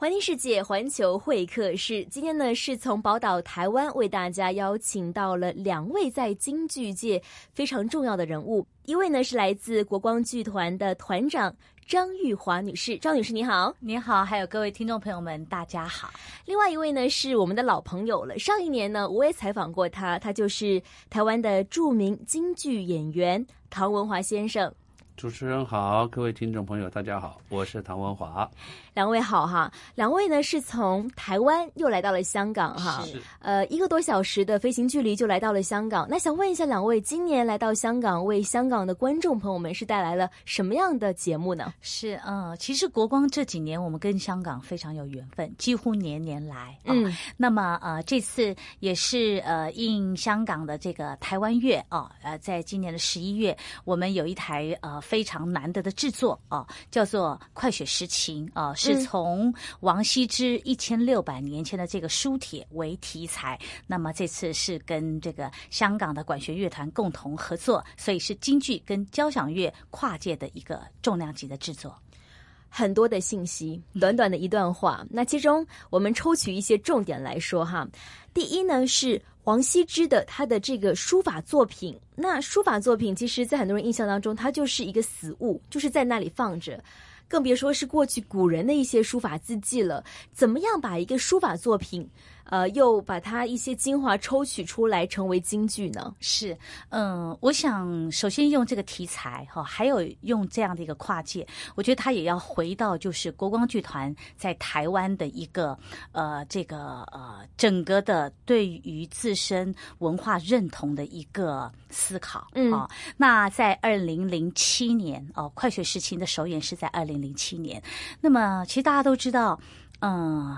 环听世界，环球会客室。今天呢，是从宝岛台湾为大家邀请到了两位在京剧界非常重要的人物。一位呢是来自国光剧团的团长张玉华女士，张女士你好，你好，还有各位听众朋友们，大家好。另外一位呢是我们的老朋友了，上一年呢我也采访过他，他就是台湾的著名京剧演员唐文华先生。主持人好，各位听众朋友，大家好，我是唐文华。两位好哈，两位呢是从台湾又来到了香港哈，呃一个多小时的飞行距离就来到了香港。那想问一下两位，今年来到香港为香港的观众朋友们是带来了什么样的节目呢？是嗯，其实国光这几年我们跟香港非常有缘分，几乎年年来。嗯，那么呃这次也是呃应香港的这个台湾月啊，呃在今年的十一月，我们有一台呃。非常难得的制作啊，叫做《快雪时晴》啊，是从王羲之一千六百年前的这个书帖为题材。那么这次是跟这个香港的管弦乐团共同合作，所以是京剧跟交响乐跨界的一个重量级的制作。很多的信息，短短的一段话。那其中我们抽取一些重点来说哈。第一呢是王羲之的他的这个书法作品。那书法作品，其实在很多人印象当中，它就是一个死物，就是在那里放着，更别说是过去古人的一些书法字迹了。怎么样把一个书法作品？呃，又把它一些精华抽取出来成为京剧呢？是，嗯，我想首先用这个题材哈，还有用这样的一个跨界，我觉得它也要回到就是国光剧团在台湾的一个呃这个呃整个的对于自身文化认同的一个思考。嗯，那在二零零七年哦，快雪时晴的首演是在二零零七年。那么其实大家都知道，嗯。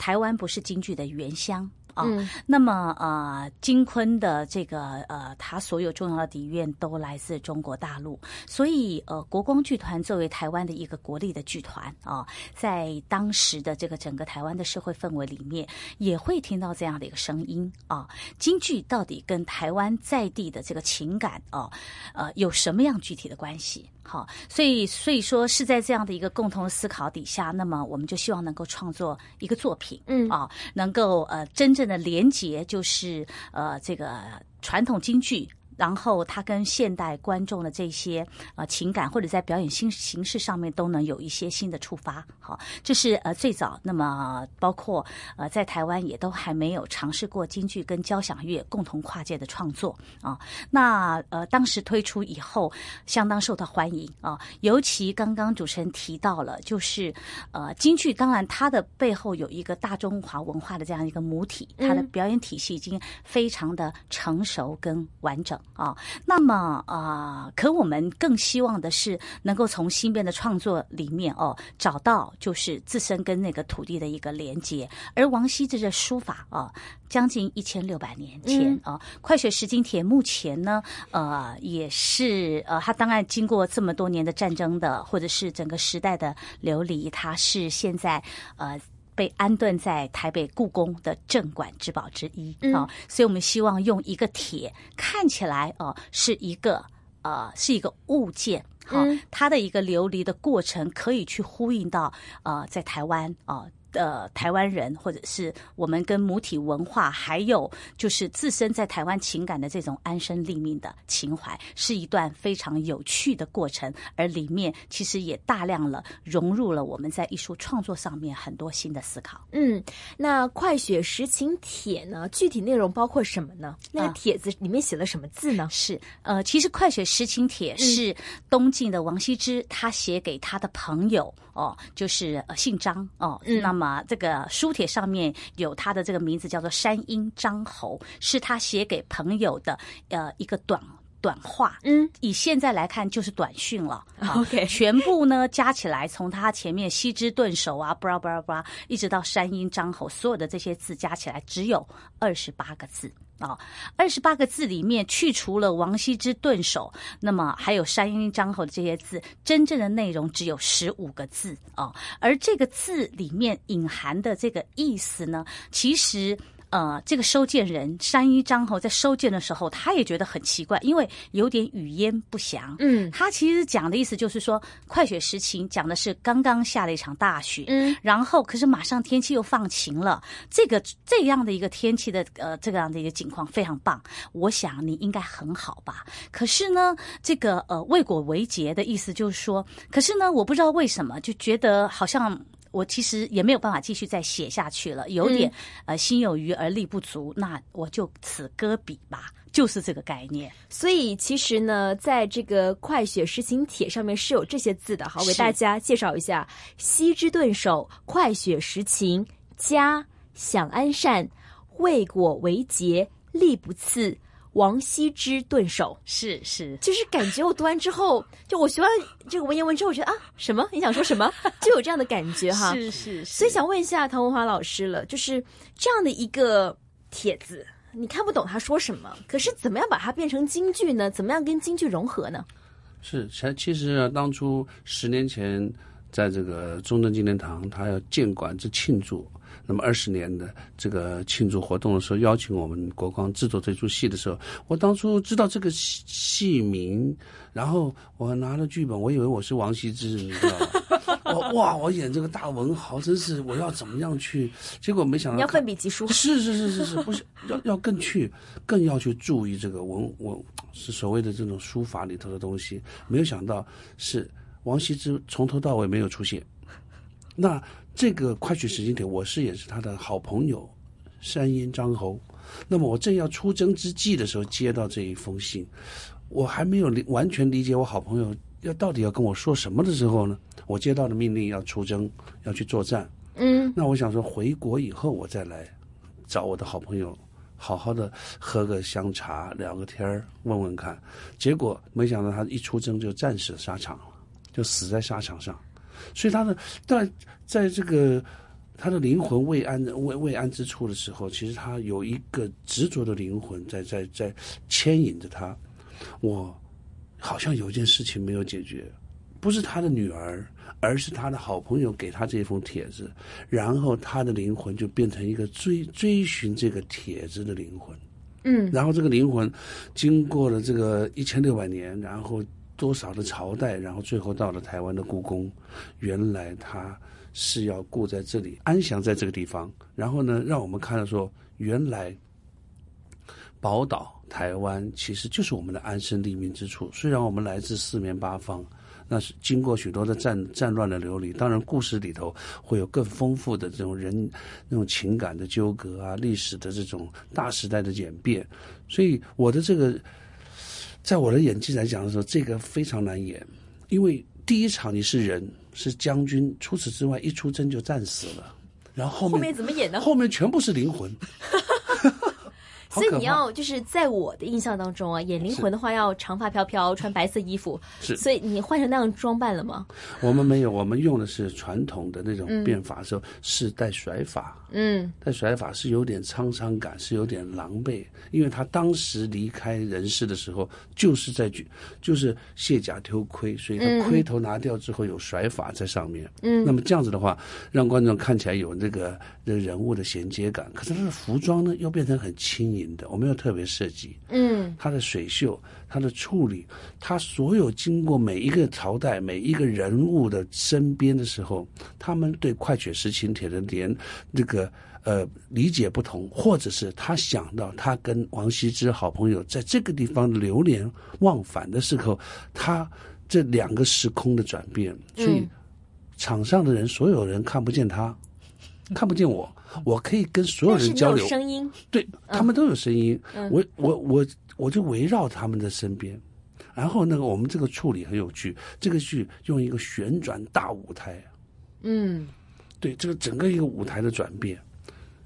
台湾不是京剧的原乡。啊，那么呃，金昆的这个呃，他所有重要的底蕴都来自中国大陆，所以呃，国光剧团作为台湾的一个国立的剧团啊，在当时的这个整个台湾的社会氛围里面，也会听到这样的一个声音啊，京剧到底跟台湾在地的这个情感啊，呃，有什么样具体的关系？好，所以所以说是在这样的一个共同的思考底下，那么我们就希望能够创作一个作品，嗯啊，能够呃真正的连接，就是呃这个传统京剧。然后他跟现代观众的这些呃情感，或者在表演新形式上面都能有一些新的触发。好，这是呃最早。那么包括呃在台湾也都还没有尝试过京剧跟交响乐共同跨界的创作啊。那呃当时推出以后，相当受到欢迎啊。尤其刚刚主持人提到了，就是呃京剧，当然它的背后有一个大中华文化的这样一个母体，它的表演体系已经非常的成熟跟完整。啊，那么啊，可我们更希望的是能够从新编的创作里面哦，找到就是自身跟那个土地的一个连接。而王羲之的书法啊，将近一千六百年前啊，《快雪时晴帖》目前呢，呃，也是呃，它当然经过这么多年的战争的，或者是整个时代的流离，它是现在呃。被安顿在台北故宫的镇馆之宝之一啊，所以我们希望用一个铁看起来哦是一个呃是一个物件好，它的一个流离的过程可以去呼应到呃在台湾啊。的台湾人，或者是我们跟母体文化，还有就是自身在台湾情感的这种安身立命的情怀，是一段非常有趣的过程。而里面其实也大量了融入了我们在艺术创作上面很多新的思考。嗯，那《快雪时晴帖》呢？具体内容包括什么呢？那个帖子里面写了什么字呢？是呃，其实《快雪时晴帖》是东晋的王羲之他写给他的朋友哦，就是呃姓张哦，那么。这个书帖上面有他的这个名字，叫做山阴张侯，是他写给朋友的呃一个短短话。嗯，以现在来看就是短讯了。OK，全部呢加起来，从他前面西之顿首啊，布拉布拉布拉，一直到山阴张侯，所有的这些字加起来只有二十八个字。啊，二十八个字里面去除了王羲之顿首，那么还有山阴张侯的这些字，真正的内容只有十五个字啊。而这个字里面隐含的这个意思呢，其实呃，这个收件人山一章吼在收件的时候，他也觉得很奇怪，因为有点语焉不详。嗯他其实讲的意思就是说，快雪时晴讲的是刚刚下了一场大雪，嗯，然后可是马上天气又放晴了，这个这样的一个天气的呃这样的一个情况非常棒，我想你应该很好吧？可是呢，这个呃未果为结的意思就是说，可是呢，我不知道为什么就觉得好像。我其实也没有办法继续再写下去了，有点、呃心有余而力不足，那我就此搁笔吧，就是这个概念。所以其实呢，在这个快雪时晴帖上面是有这些字的。好，我给大家介绍一下：西之顿首，快雪时晴，家享安善，未果为节，力不次。王羲之顿首，是是，就是感觉我读完之后，就我学完这个文言文之后，我觉得啊，什么？你想说什么？就有这样的感觉哈。是是，所以想问一下唐文华老师了，就是这样的一个帖子，你看不懂他说什么，可是怎么样把它变成京剧呢？怎么样跟京剧融合呢？是，其其实啊，当初十年前，在这个中正纪念堂，他要建馆之庆祝，那么二十年的这个庆祝活动的时候，邀请我们国光制作这出戏的时候，我当初知道这个戏戏名，然后我拿了剧本，我以为我是王羲之，你知道吗？我哇，我演这个大文豪，真是我要怎么样去？结果没想到你要奋笔疾书，是是是是是，不是要要更去更要去注意这个文文是所谓的这种书法里头的东西。没有想到是王羲之从头到尾没有出现。那这个快雪时间点，我是也是他的好朋友山阴张侯。那么我正要出征之际的时候，接到这一封信，我还没有理完全理解我好朋友要到底要跟我说什么的时候呢，我接到的命令要出征，要去作战。嗯，那我想说，回国以后我再来找我的好朋友，好好的喝个香茶，聊个天，问问看。结果没想到他一出征就战死沙场了，就死在沙场上。所以他的在在这个他的灵魂未安未未安之处的时候，其实他有一个执着的灵魂在在在牵引着他。我好像有一件事情没有解决，不是他的女儿，而是他的好朋友给他这封帖子，然后他的灵魂就变成一个追追寻这个帖子的灵魂。嗯，然后这个灵魂经过了这个一千六百年，然后多少的朝代，然后最后到了台湾的故宫，原来他是要过在这里，安详在这个地方。然后呢，让我们看到说，原来宝岛台湾其实就是我们的安身立命之处。虽然我们来自四面八方，那是经过许多的战战乱的流离，当然故事里头会有更丰富的这种人那种情感的纠葛啊，历史的这种大时代的演变。所以我的这个，在我的演技来讲的时候，这个非常难演，因为第一场你是人是将军，除此之外一出征就战死了，然后后面后面怎么演呢？后面全部是灵魂。好所以你要就是在我的印象当中啊，演灵魂的话要长发飘飘，穿白色衣服。是所以你换成那样装扮了吗？我们没有，我们用的是传统的那种变法的时候，是带甩法。嗯带甩法是有点沧桑感，是有点狼狈，因为他当时离开人世的时候，就是在举，就是卸甲丢盔，所以他盔头拿掉之后有甩法在上面。嗯那么这样子的话，让观众看起来有那个那个人物的衔接感。可是他的服装呢，又变成很轻盈的，我没有特别设计。嗯。它的水袖、它的处理，它所有经过每一个朝代、每一个人物的身边的时候，他们对《快雪时晴帖》的连这个呃理解不同，或者是他想到他跟王羲之好朋友在这个地方流连忘返的时候，他这两个时空的转变，所以场上的人所有人看不见他，看不见我。我可以跟所有人交流，声音，对他们都有声音，我我我我就围绕他们的身边，然后那个我们这个处理很有趣，这个剧用一个旋转大舞台，嗯。对这个整个一个舞台的转变，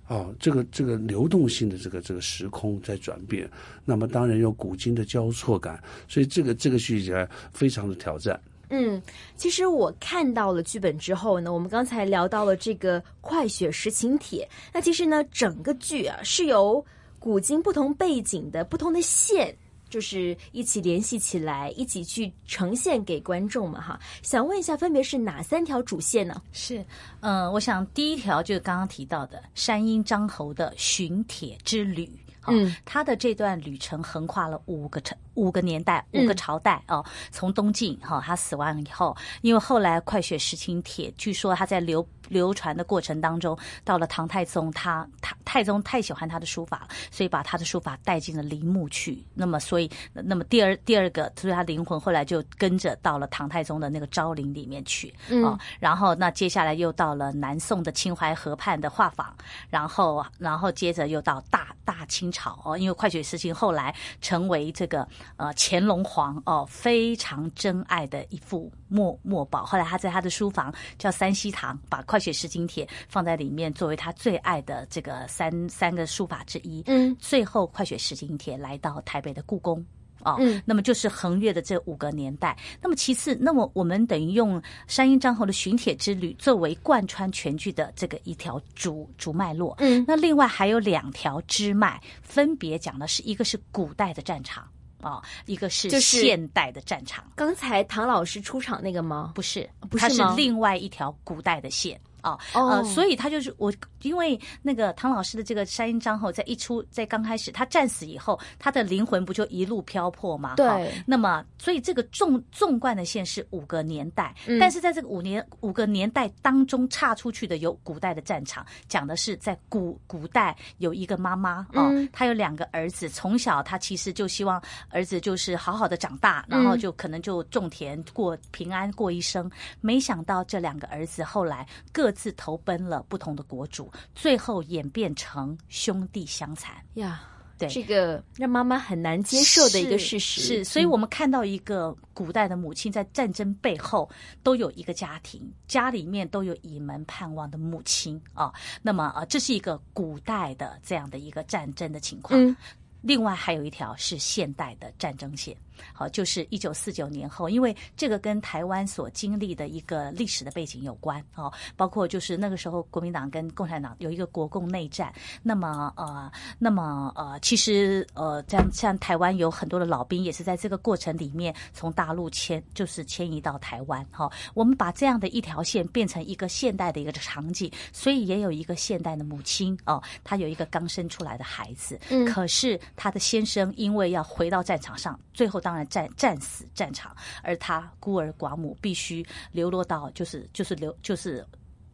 哦，这个这个流动性的这个这个时空在转变，那么当然有古今的交错感，所以这个这个剧起来非常的挑战。嗯，其实我看到了剧本之后呢，我们刚才聊到了这个《快雪时晴帖》，那其实呢，整个剧啊是由古今不同背景的不同的线就是一起联系起来，一起去呈现给观众嘛哈。想问一下，分别是哪三条主线呢？是，嗯，我想第一条就是刚刚提到的山阴张侯的寻铁之旅。嗯，他的这段旅程横跨了五个朝、五个年代、五个朝代哦。从东晋哈，他死亡以后，因为后来快雪时晴帖，据说他在流。流传的过程当中，到了唐太宗，他他太宗太喜欢他的书法了，所以把他的书法带进了陵墓去。那么，所以那么第二第二个，所以他灵魂后来就跟着到了唐太宗的那个昭陵里面去啊。然后，那接下来又到了南宋的秦淮河畔的画舫，然后然后接着又到大大清朝哦，因为快雪时晴后来成为这个呃乾隆皇哦非常珍爱的一幅墨墨宝。后来他在他的书房叫三希堂，把。快雪时晴帖放在里面，作为他最爱的这个三三个书法之一。嗯，最后快雪时晴帖来到台北的故宫哦，嗯，那么就是横越的这五个年代。那么其次，那么我们等于用山阴张侯的寻帖之旅作为贯穿全剧的这个一条主主脉络。嗯，那另外还有两条支脉，分别讲的是一个是古代的战场啊，一个是现代的战场。刚才唐老师出场那个吗？不是，不是是另外一条古代的线。啊，呃，所以他就是我，因为那个唐老师的这个山鹰张后，在一出在刚开始他战死以后，他的灵魂不就一路漂泊吗？对。那么，所以这个纵纵贯的线是五个年代，但是在这个五年五个年代当中岔出去的有古代的战场，讲的是在古古代有一个妈妈啊，她有两个儿子，从小她其实就希望儿子就是好好的长大，然后就可能就种田过平安过一生，没想到这两个儿子后来各。自投奔了不同的国主，最后演变成兄弟相残呀！对，这个让妈妈很难接受的一个事实。是，所以我们看到一个古代的母亲在战争背后都有一个家庭，家里面都有倚门盼望的母亲啊。那么啊，这是一个古代的这样的一个战争的情况。另外还有一条是现代的战争线。好，就是一九四九年后，因为这个跟台湾所经历的一个历史的背景有关哦，包括就是那个时候国民党跟共产党有一个国共内战，那么呃，那么呃，其实呃，这样像台湾有很多的老兵也是在这个过程里面从大陆迁，就是迁移到台湾哈。我们把这样的一条线变成一个现代的一个场景，所以也有一个现代的母亲哦，她有一个刚生出来的孩子，嗯，可是他的先生因为要回到战场上，最后。当然战战死战场，而他孤儿寡母，必须流落到就是就是流就是，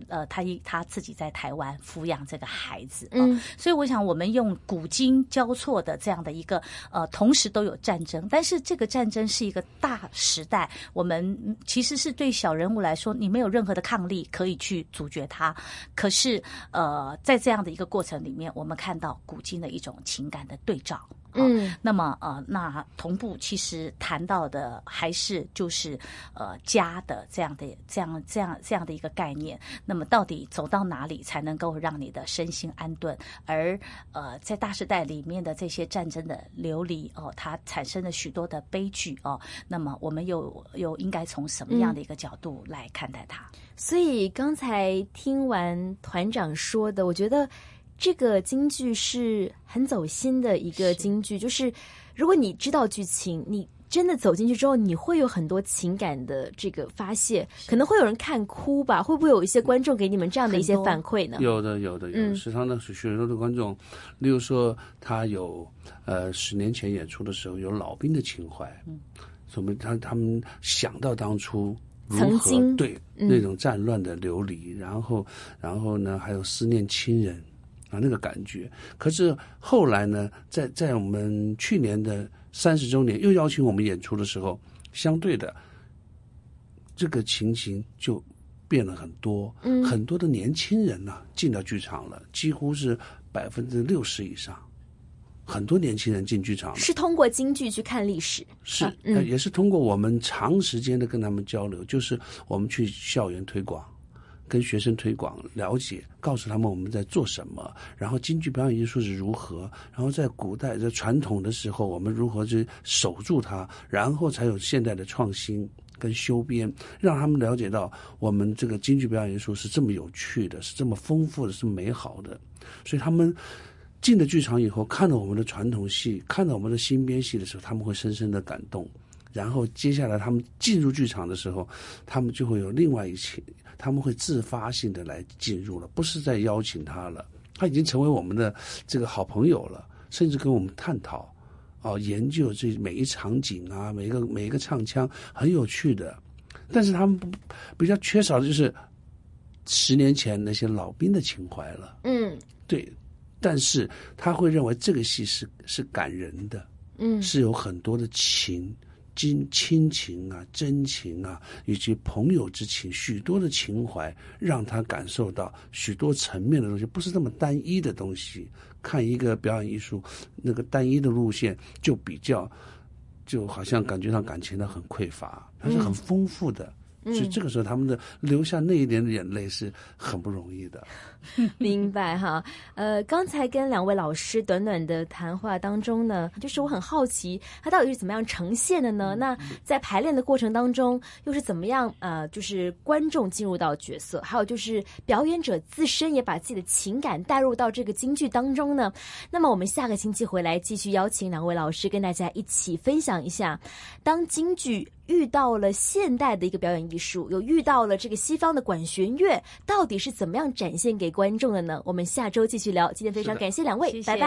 呃，他一他自己在台湾抚养这个孩子，嗯，所以我想我们用古今交错的这样的一个呃，同时都有战争，但是这个战争是一个大时代，我们其实是对小人物来说，你没有任何的抗力可以去阻绝他，可是呃，在这样的一个过程里面，我们看到古今的一种情感的对照。嗯，那么呃，那同步其实谈到的还是就是呃家的这样的这样这样这样的一个概念。那么到底走到哪里才能够让你的身心安顿？而呃，在大时代里面的这些战争的流离哦，它产生了许多的悲剧哦。那么我们又又应该从什么样的一个角度来看待它？所以刚才听完团长说的，我觉得。这个京剧是很走心的一个京剧，就是如果你知道剧情，你真的走进去之后，你会有很多情感的这个发泄，可能会有人看哭吧？会不会有一些观众给你们这样的一些反馈呢？有的，有的，有时常的，许许多的观众，例如说他有呃十年前演出的时候有老兵的情怀，嗯，说明他他们想到当初曾经对那种战乱的流离，然后然后呢还有思念亲人。啊，那个感觉。可是后来呢，在在我们去年的三十周年又邀请我们演出的时候，相对的，这个情形就变了很多。嗯，很多的年轻人呢进到剧场了，几乎是百分之六十以上，很多年轻人进剧场。是通过京剧去看历史，是，也是通过我们长时间的跟他们交流，就是我们去校园推广。跟学生推广了解，告诉他们我们在做什么，然后京剧表演艺术是如何，然后在古代在传统的时候，我们如何去守住它，然后才有现代的创新跟修编，让他们了解到我们这个京剧表演艺术是这么有趣的，是这么丰富的，是美好的，所以他们进了剧场以后，看到我们的传统戏，看到我们的新编戏的时候，他们会深深的感动。然后接下来他们进入剧场的时候，他们就会有另外一些，他们会自发性的来进入了，不是在邀请他了，他已经成为我们的这个好朋友了，甚至跟我们探讨，哦，研究这每一场景啊，每一个每一个唱腔很有趣的，但是他们不比较缺少的就是十年前那些老兵的情怀了。嗯对，但是他会认为这个戏是是感人的，嗯是有很多的情。亲亲情啊，真情啊，以及朋友之情，许多的情怀，让他感受到许多层面的东西，不是那么单一的东西。看一个表演艺术，那个单一的路线就比较，就好像感觉上感情的很匮乏，它是很丰富的。所以这个时候，他们的流下那一点眼泪是很不容易的。明白哈，呃，刚才跟两位老师短短的谈话当中呢，就是我很好奇，它到底是怎么样呈现的呢？那在排练的过程当中，又是怎么样呃，就是观众进入到角色，还有就是表演者自身也把自己的情感带入到这个京剧当中呢？那么我们下个星期回来继续邀请两位老师跟大家一起分享一下，当京剧。遇到了现代的一个表演艺术，又遇到了这个西方的管弦乐，到底是怎么样展现给观众了呢？我们下周继续聊。今天非常感谢两位，拜拜。